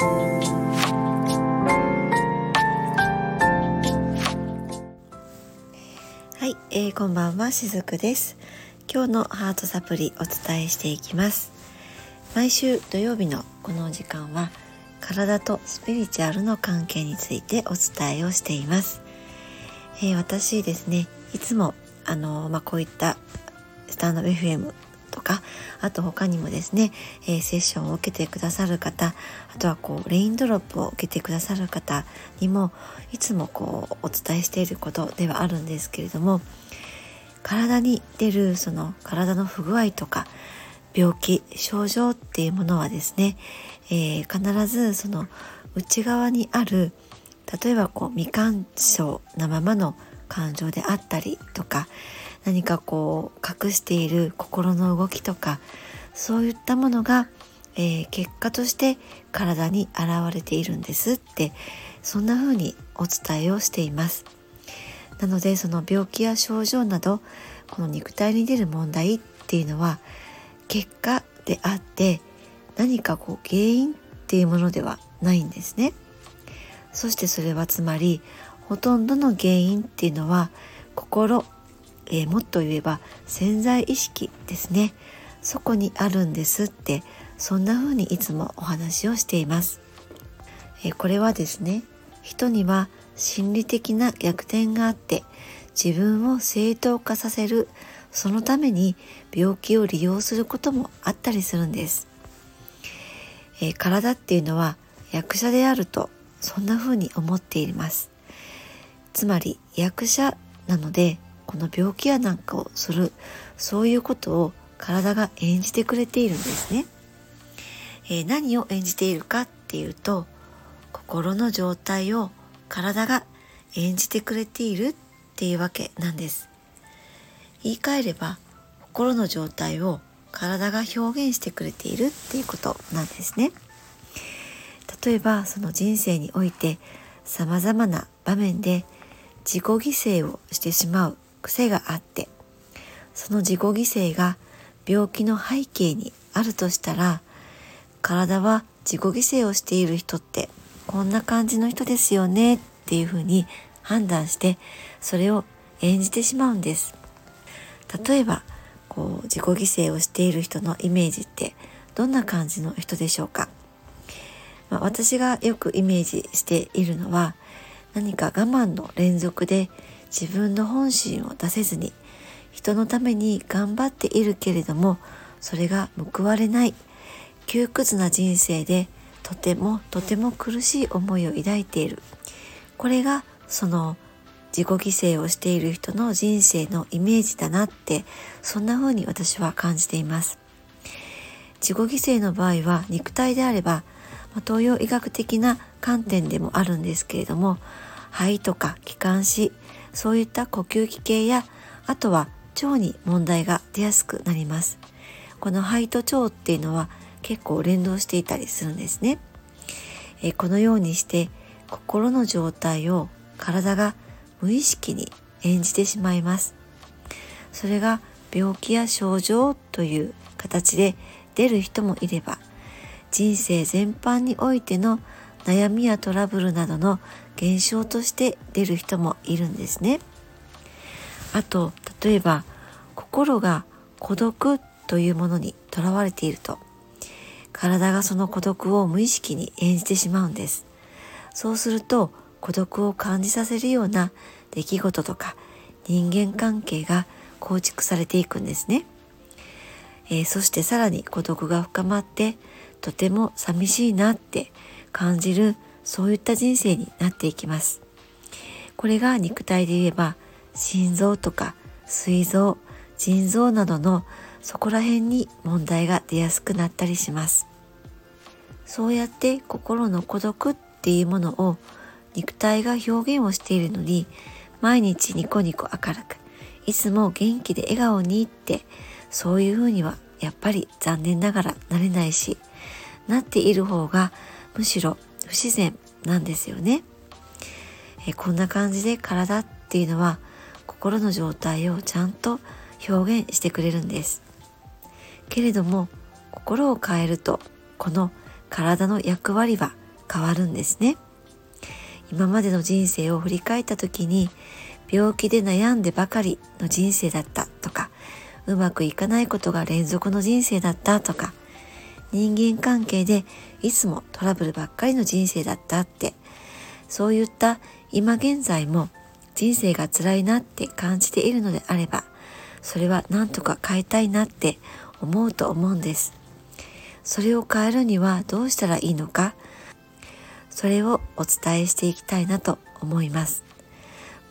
はい、えー、こんばんはしずくです。今日のハートサプリお伝えしていきます。毎週土曜日のこの時間は体とスピリチュアルの関係についてお伝えをしています、えー、私ですねいつもあのまあ、こういったスタンド FM か？あと他にもですね、えー、セッションを受けてくださる方あとはこうレインドロップを受けてくださる方にもいつもこうお伝えしていることではあるんですけれども体に出るその体の不具合とか病気症状っていうものはですね、えー、必ずその内側にある例えばこう未干渉なままの感情であったりとか何かこう隠している心の動きとかそういったものが、えー、結果として体に現れているんですってそんな風にお伝えをしています。なのでその病気や症状などこの肉体に出る問題っていうのは結果であって何かこう原因っていうものではないんですね。そしてそれはつまりほとんどの原因っていうのは心、えー、もっと言えば潜在意識ですね。そこにあるんですって。そんな風にいつもお話をしています、えー、これはですね人には心理的な逆転があって自分を正当化させるそのために病気を利用することもあったりするんです、えー、体っていうのは役者であるとそんな風に思っています。つまり役者なのでこの病気やなんかをするそういうことを体が演じてくれているんですね、えー、何を演じているかっていうと心の状態を体が演じてくれているっていうわけなんです。言い換えれば心の状態を体が表現してくれているっていうことなんですね。例えばその人生において様々な場面で自己犠牲をしてしまう癖があってその自己犠牲が病気の背景にあるとしたら体は自己犠牲をしている人ってこんな感じの人ですよねっていうふうに判断してそれを演じてしまうんです。例えばこう自己犠牲をしている人のイメージってどんな感じの人でしょうか、まあ、私がよくイメージしているのは何か我慢の連続で自分の本心を出せずに人のために頑張っているけれどもそれが報われない窮屈な人生でとてもとても苦しい思いを抱いている。これがその自己犠牲をしている人の人生のイメージだなってそんな風に私は感じています。自己犠牲の場合は肉体であれば、東洋医学的な観点でもあるんですけれども肺とか気管支そういった呼吸器系やあとは腸に問題が出やすくなります。この肺と腸っていうのは結構連動していたりするんですね。えこのようにして心の状態を体が無意識に演じてしまいます。それが病気や症状という形で出る人もいれば人生全般においての悩みやトラブルなどの現象として出る人もいるんですね。あと例えば心が孤独というものにとらわれていると体がその孤独を無意識に演じてしまうんです。そうすると孤独を感じさせるような出来事とか人間関係が構築されていくんですね。えー、そしてさらに孤独が深まってとても寂しいなって感じるそういった人生になっていきます。これが肉体で言えば心臓とか膵臓腎臓などのそこら辺に問題が出やすくなったりします。そうやって心の孤独っていうものを肉体が表現をしているのに毎日ニコニコ明るくいつも元気で笑顔にってそういうふうにはやっぱり残念ながらなれないしなっている方がむしろ不自然なんですよね。えこんな感じで体っていうのは心の状態をちゃんと表現してくれるんです。けれども心を変えるとこの体の役割は変わるんですね今までの人生を振り返った時に病気で悩んでばかりの人生だったとかうまくいかないことが連続の人生だったとか人間関係でいつもトラブルばっかりの人生だったって。そういった今現在も人生が辛いなって感じているのであればそれは何とか変えたいなって思うと思うんです。それを変えるにはどうしたらいいのかそれをお伝えしていきたいなと思います。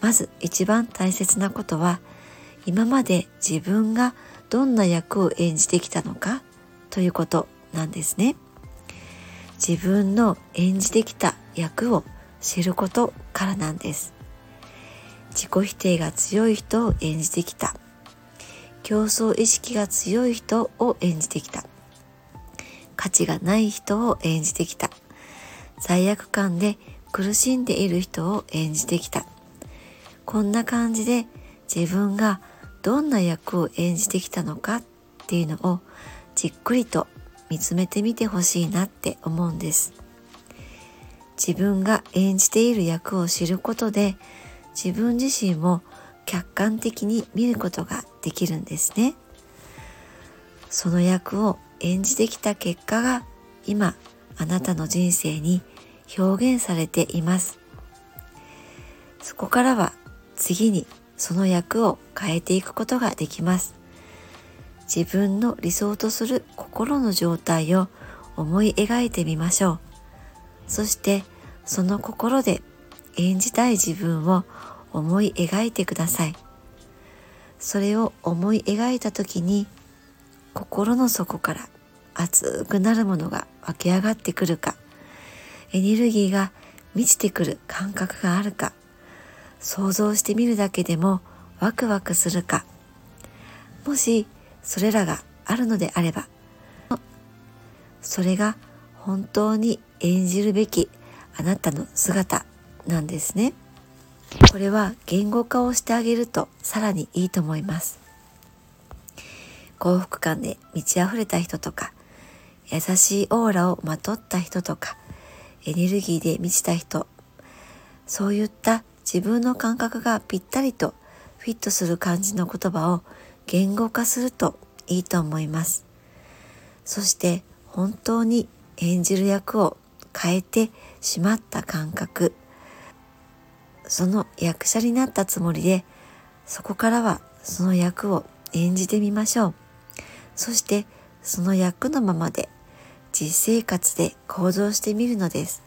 まず一番大切なことは今まで自分がどんな役を演じてきたのかということ。なんですね。自分の演じてきた役を知ることからなんです。自己否定が強い人を演じてきた。競争意識が強い人を演じてきた。価値がない人を演じてきた。罪悪感で苦しんでいる人を演じてきた。こんな感じで自分がどんな役を演じてきたのかっていうのをじっくりと見つめてみてほしいなって思うんです。自分が演じている役を知ることで自分自身も客観的に見ることができるんですね。その役を演じてきた結果が今あなたの人生に表現されています。そこからは次にその役を変えていくことができます。自分の理想とする心の状態を思い描いてみましょう。そしてその心で演じたい自分を思い描いてください。それを思い描いた時に心の底から熱くなるものが湧き上がってくるか。エネルギーが満ちてくる感覚があるか。想像してみるだけでもワクワクするか。もしそれらがあるのであればそれが本当に演じるべきあなたの姿なんですね。これは言語化をしてあげるとさらにいいと思います。幸福感で満ち溢れた人とか優しいオーラをまとった人とかエネルギーで満ちた人そういった自分の感覚がぴったりとフィットする感じの言葉を言語化するといいと思います。そして本当に演じる役を変えてしまった感覚。その役者になったつもりでそこからはその役を演じてみましょう。そしてその役のままで実生活で行動してみるのです。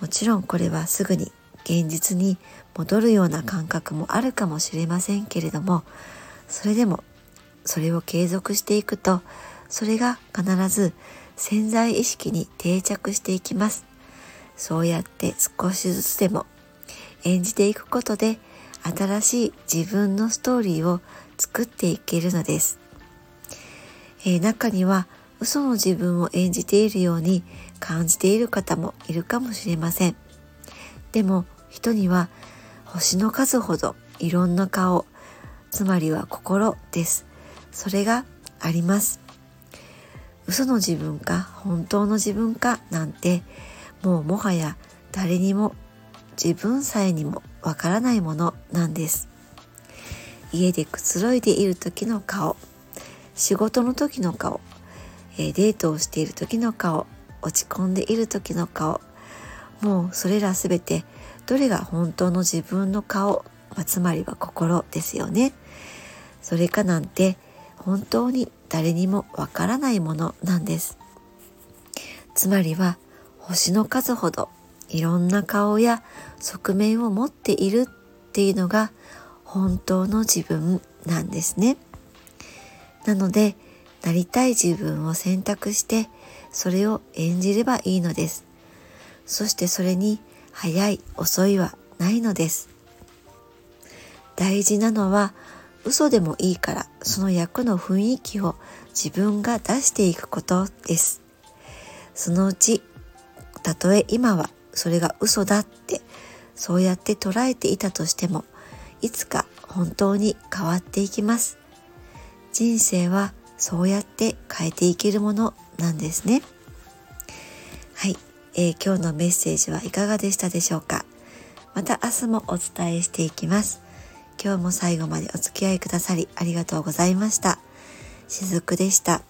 もちろんこれはすぐに現実に戻るような感覚もあるかもしれませんけれどもそれでもそれを継続していくとそれが必ず潜在意識に定着していきます。そうやって少しずつでも演じていくことで新しい自分のストーリーを作っていけるのです、えー、中には嘘の自分を演じているように感じている方もいるかもしれません。でも人には星の数ほどいろんな顔つまりは心です。それがあります。嘘の自分か本当の自分かなんてもうもはや誰にも自分さえにもわからないものなんです。家でくつろいでいる時の顔仕事の時の顔、えデートをしている時の顔落ち込んでいる時の顔もうそれら全てどれが本当の自分の顔、まあ、つまりは心ですよね。それかなんて本当に誰にもわからないものなんです。つまりは星の数ほどいろんな顔や側面を持っているっていうのが本当の自分なんですね。なのでなりたい自分を選択してそれを演じればいいのです。そしてそれに早い遅いはないのです。大事なのは嘘でもいいからその役の雰囲気を自分が出していくことです。そのうちたとえ今はそれが嘘だってそうやって捉えていたとしてもいつか本当に変わっていきます。人生はそうやって変えていけるものなんですね。はい。えー、今日のメッセージはいかがでしたでしょうか？また明日もお伝えしていきます。今日も最後までお付き合いくださりありがとうございましたしずくでした。